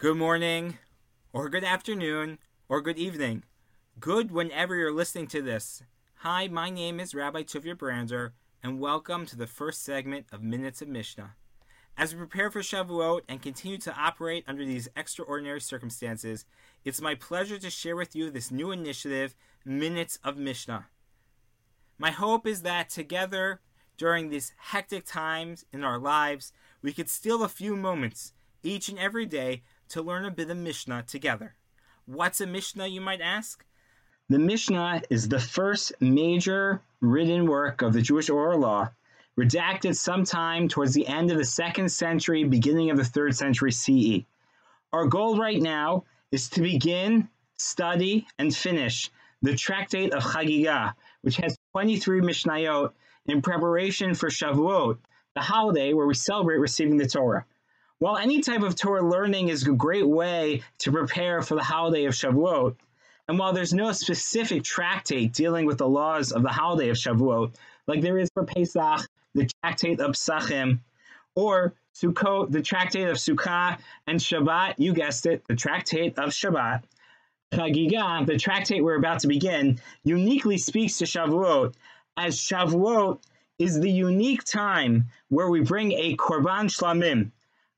Good morning, or good afternoon, or good evening. Good whenever you're listening to this. Hi, my name is Rabbi Tuvia Brander, and welcome to the first segment of Minutes of Mishnah. As we prepare for Shavuot and continue to operate under these extraordinary circumstances, it's my pleasure to share with you this new initiative, Minutes of Mishnah. My hope is that together, during these hectic times in our lives, we could steal a few moments each and every day to learn a bit of Mishnah together. What's a Mishnah, you might ask? The Mishnah is the first major written work of the Jewish oral law, redacted sometime towards the end of the second century, beginning of the third century CE. Our goal right now is to begin, study, and finish the Tractate of Chagiga, which has 23 Mishnayot in preparation for Shavuot, the holiday where we celebrate receiving the Torah. While any type of Torah learning is a great way to prepare for the holiday of Shavuot, and while there's no specific tractate dealing with the laws of the holiday of Shavuot, like there is for Pesach, the tractate of Psachim, or Sukkot, the tractate of Sukkah, and Shabbat, you guessed it, the tractate of Shabbat, Chagiga, the tractate we're about to begin, uniquely speaks to Shavuot, as Shavuot is the unique time where we bring a Korban Shlamim,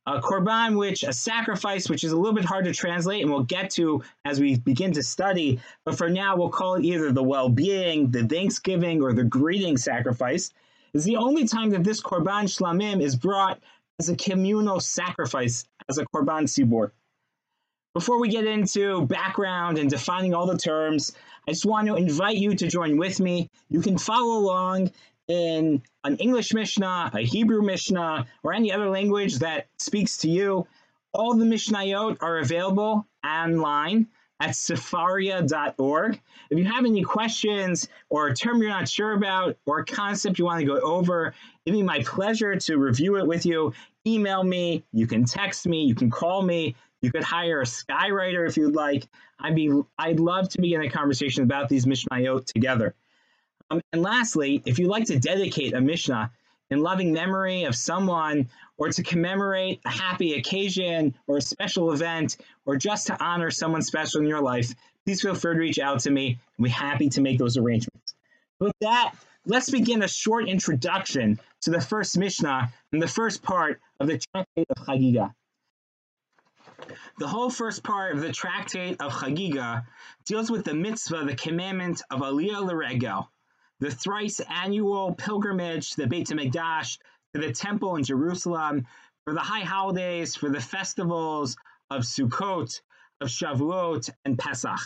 a korban, which a sacrifice, which is a little bit hard to translate, and we'll get to as we begin to study. But for now, we'll call it either the well-being, the thanksgiving, or the greeting sacrifice. Is the only time that this korban shlamim is brought as a communal sacrifice, as a korban tzibur. Before we get into background and defining all the terms, I just want to invite you to join with me. You can follow along in an English Mishnah, a Hebrew Mishnah, or any other language that speaks to you, all the Mishnayot are available online at sefaria.org. If you have any questions or a term you're not sure about or a concept you want to go over, it'd be my pleasure to review it with you. Email me, you can text me, you can call me, you could hire a skywriter if you'd like. I'd be I'd love to begin a conversation about these Mishnayot together. Um, and lastly, if you'd like to dedicate a Mishnah in loving memory of someone or to commemorate a happy occasion or a special event or just to honor someone special in your life, please feel free to reach out to me. I'll be happy to make those arrangements. With that, let's begin a short introduction to the first Mishnah and the first part of the Tractate of Chagiga. The whole first part of the Tractate of Chagiga deals with the mitzvah, the commandment of Aliyah L'Regel, the thrice annual pilgrimage to the Beit HaMikdash, to the temple in Jerusalem, for the high holidays, for the festivals of Sukkot, of Shavuot, and Pesach,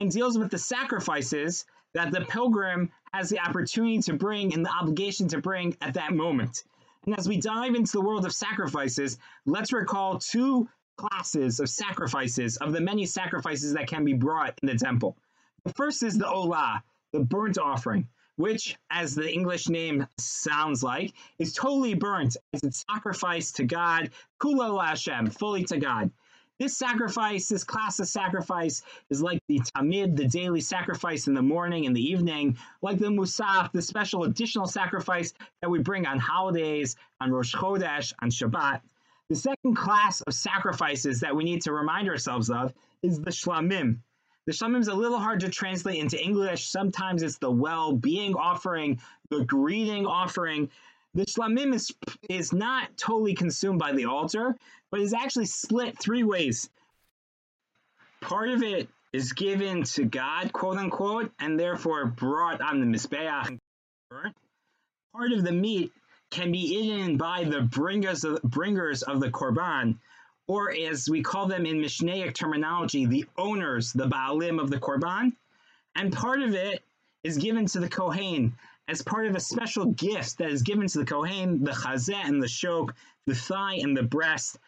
and deals with the sacrifices that the pilgrim has the opportunity to bring and the obligation to bring at that moment. And as we dive into the world of sacrifices, let's recall two classes of sacrifices, of the many sacrifices that can be brought in the temple. The first is the Olah, the burnt offering which, as the English name sounds like, is totally burnt as it's sacrificed to God, Kulo Hashem, fully to God. This sacrifice, this class of sacrifice, is like the tamid, the daily sacrifice in the morning and the evening, like the musaf, the special additional sacrifice that we bring on holidays, on Rosh Chodesh, on Shabbat. The second class of sacrifices that we need to remind ourselves of is the shlamim, the Shlamim is a little hard to translate into English. Sometimes it's the well-being offering, the greeting offering. The Shlamim is, is not totally consumed by the altar, but is actually split three ways. Part of it is given to God, quote unquote, and therefore brought on the Mizbeach. Part of the meat can be eaten by the bringers of, bringers of the Korban, or as we call them in Mishnaic terminology, the owners, the Baalim of the Korban. And part of it is given to the Kohen as part of a special gift that is given to the Kohen, the chazeh and the shok, the thigh and the breast.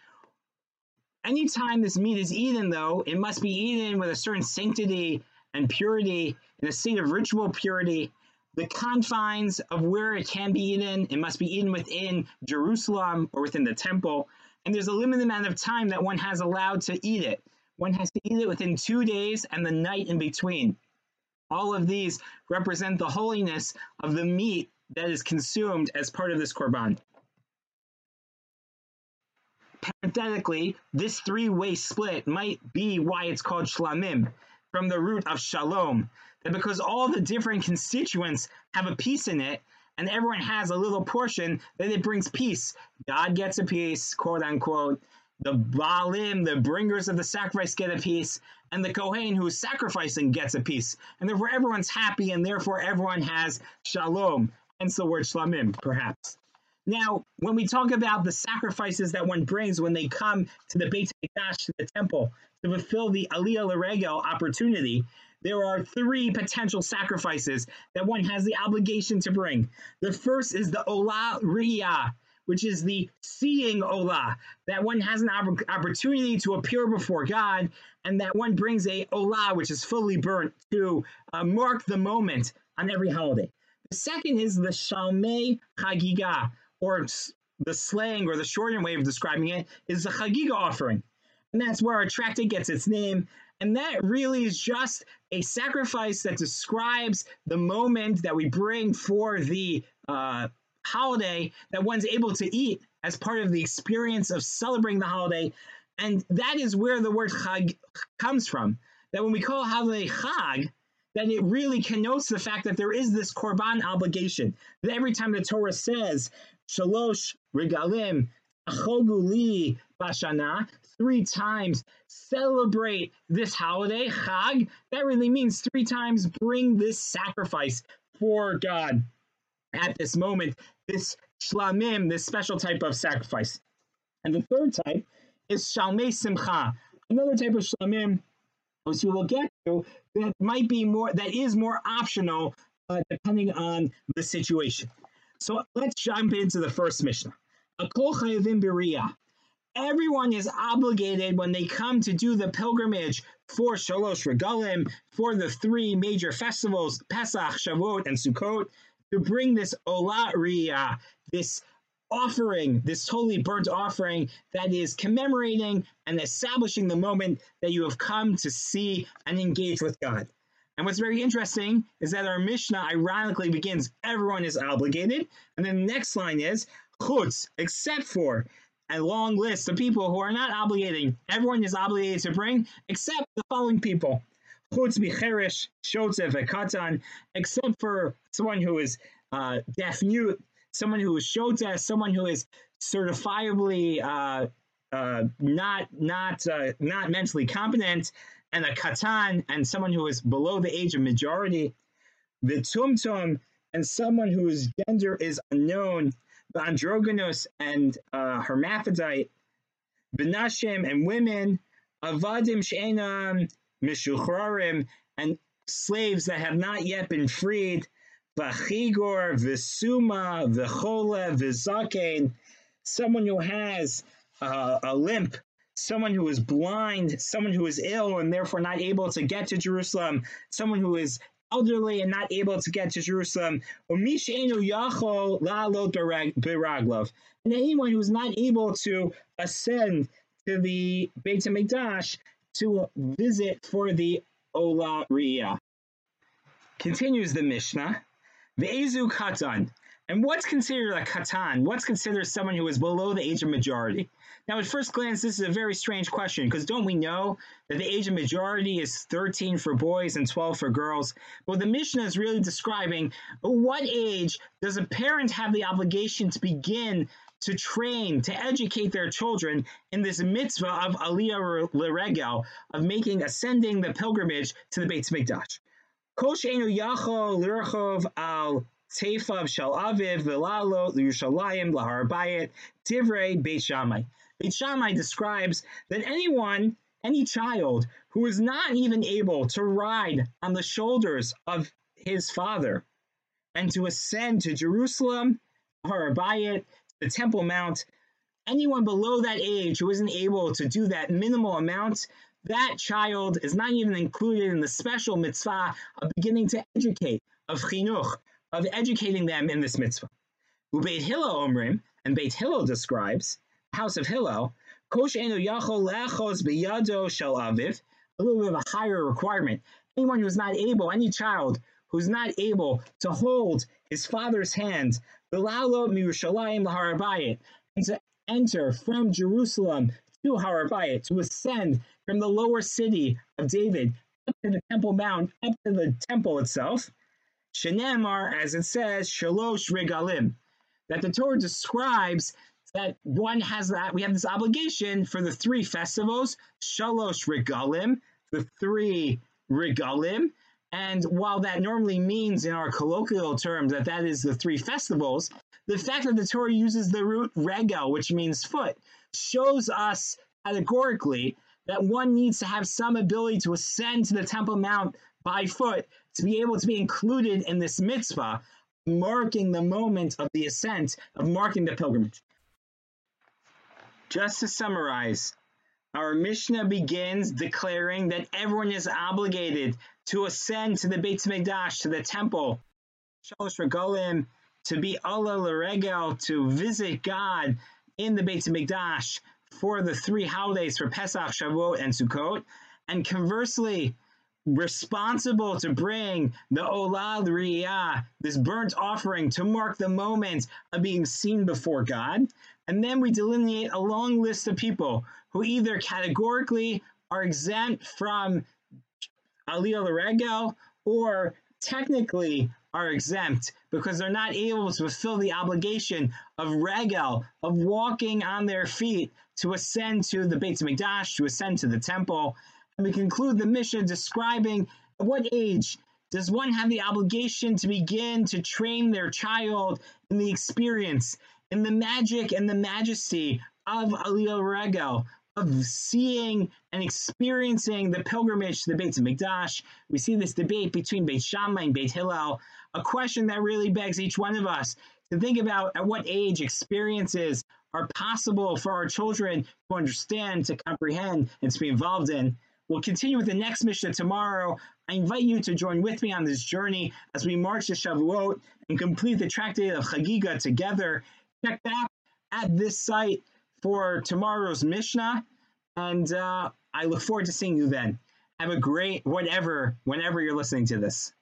Anytime this meat is eaten, though, it must be eaten with a certain sanctity and purity, in a state of ritual purity. The confines of where it can be eaten, it must be eaten within Jerusalem or within the temple and there's a limited amount of time that one has allowed to eat it. One has to eat it within two days and the night in between. All of these represent the holiness of the meat that is consumed as part of this korban. parenthetically, this three-way split might be why it's called shlamim, from the root of shalom. That because all the different constituents have a piece in it, and everyone has a little portion, then it brings peace. God gets a piece, quote unquote. The Baalim, the bringers of the sacrifice, get a piece, and the Kohen who is sacrificing gets a piece. And therefore, everyone's happy, and therefore, everyone has shalom. Hence the word shlamim, perhaps. Now, when we talk about the sacrifices that one brings when they come to the Beit HaMikdash, to the temple, to fulfill the Aliyah L'Regel opportunity, there are three potential sacrifices that one has the obligation to bring. The first is the Olah Riyah, which is the seeing Olah, that one has an opportunity to appear before God, and that one brings a Olah, which is fully burnt, to uh, mark the moment on every holiday. The second is the Shalmei Chagiga, or the slang or the shortened way of describing it, is the Chagiga offering. And that's where our tractate gets its name. And that really is just a sacrifice that describes the moment that we bring for the uh, holiday that one's able to eat as part of the experience of celebrating the holiday. And that is where the word chag comes from. That when we call holiday chag, then it really connotes the fact that there is this korban obligation. That every time the Torah says shalosh regalim choguli bashana, three times celebrate this holiday, Chag, that really means three times bring this sacrifice for God at this moment, this shlamim, this special type of sacrifice. And the third type is shalmei simcha, another type of shlamim, which we will get to, that might be more, that is more optional uh, depending on the situation. So let's jump into the first Mishnah. Hakol chayavim b'riyah everyone is obligated when they come to do the pilgrimage for Shalosh Regalim, for the three major festivals, Pesach, Shavuot, and Sukkot, to bring this Olah Riyah, this offering, this totally burnt offering that is commemorating and establishing the moment that you have come to see and engage with God. And what's very interesting is that our Mishnah ironically begins, everyone is obligated, and then the next line is, chutz, except for a long list of people who are not obligating. Everyone is obligated to bring, except the following people. Chutz micherish, shotzev, katan, except for someone who is uh, deaf mute, someone who is shotzev, someone who is certifiably uh, uh, not not uh, not mentally competent, and a katan, and someone who is below the age of majority. The tumtum, and someone whose gender is unknown, androgynous and uh, hermaphrodite, benashim and women, avadim she'enam mishuchrarim, and slaves that have not yet been freed, vachigor, visuma, vichola, vizaken, someone who has uh, a limp, someone who is blind, someone who is ill and therefore not able to get to Jerusalem, someone who is elderly and not able to get to Jerusalem, and anyone who's not able to ascend to the Beit HaMikdash to visit for the Ola Riyah. Continues the Mishnah, Ve'ezu Katan. And what's considered a katan? What's considered someone who is below the age of majority? Now, at first glance, this is a very strange question because don't we know that the age of majority is 13 for boys and 12 for girls? Well, the Mishnah is really describing what age does a parent have the obligation to begin to train, to educate their children in this mitzvah of aliyah l'regel, of making, ascending the pilgrimage to the Beit Mikdash. L'rchov al Teifav Shal Aviv Vilalo Yerushalayim Lahar Bayit Divrei Beit. Beit Shammai describes that anyone, any child who is not even able to ride on the shoulders of his father and to ascend to Jerusalem, Har Bayit, the Temple Mount, anyone below that age who isn't able to do that minimal amount, that child is not even included in the special mitzvah of beginning to educate, of chinuch, of educating them in this mitzvah. Ubeit Hillel Omrim, and Beit Hillel describes, house of Hillel, Kosh Enu Yachol Lechos Biyado Shel Aviv, a little bit of a higher requirement. Anyone who's not able, any child who's not able to hold his father's hand, Bilalo Mirushalayim Laharabayit, and to enter from Jerusalem to Harabayit, to ascend from the lower city of David up to the Temple Mount, up to the temple itself. Shenemar, as it says, Shalosh Regalim, that the Torah describes that one has that, we have this obligation for the three festivals, Shalosh Regalim, the three Regalim, and while that normally means in our colloquial terms that that is the three festivals, the fact that the Torah uses the root regel, which means foot, shows us categorically that one needs to have some ability to ascend to the Temple Mount by foot to be able to be included in this mitzvah, marking the moment of the ascent, of marking the pilgrimage. Just to summarize, our Mishnah begins declaring that everyone is obligated to ascend to the Beit Mikdash, to the temple, Shalosh Regalim, to be Oleh L'Regel, to visit God in the Beit Mikdash for the three holidays for Pesach, Shavuot, and Sukkot, and conversely, responsible to bring the Olat Riyah, this burnt offering, to mark the moment of being seen before God. And then we delineate a long list of people who either categorically are exempt from Aliyah L'Regel or technically are exempt because they're not able to fulfill the obligation of regel, of walking on their feet to ascend to the Beit HaMikdash, to ascend to the temple. And we conclude the Mishnah describing at what age does one have the obligation to begin to train their child in the experience, in the magic and the majesty of Aliyah Regel, of seeing and experiencing the pilgrimage to the Beit HaMikdash. We see this debate between Beit Shammai and Beit Hillel, a question that really begs each one of us to think about at what age experiences are possible for our children to understand, to comprehend, and to be involved in. We'll continue with the next Mishnah tomorrow. I invite you to join with me on this journey as we march to Shavuot and complete the tractate of Chagiga together. Check back at this site for tomorrow's Mishnah, and uh, I look forward to seeing you then. Have a great whatever, whenever you're listening to this.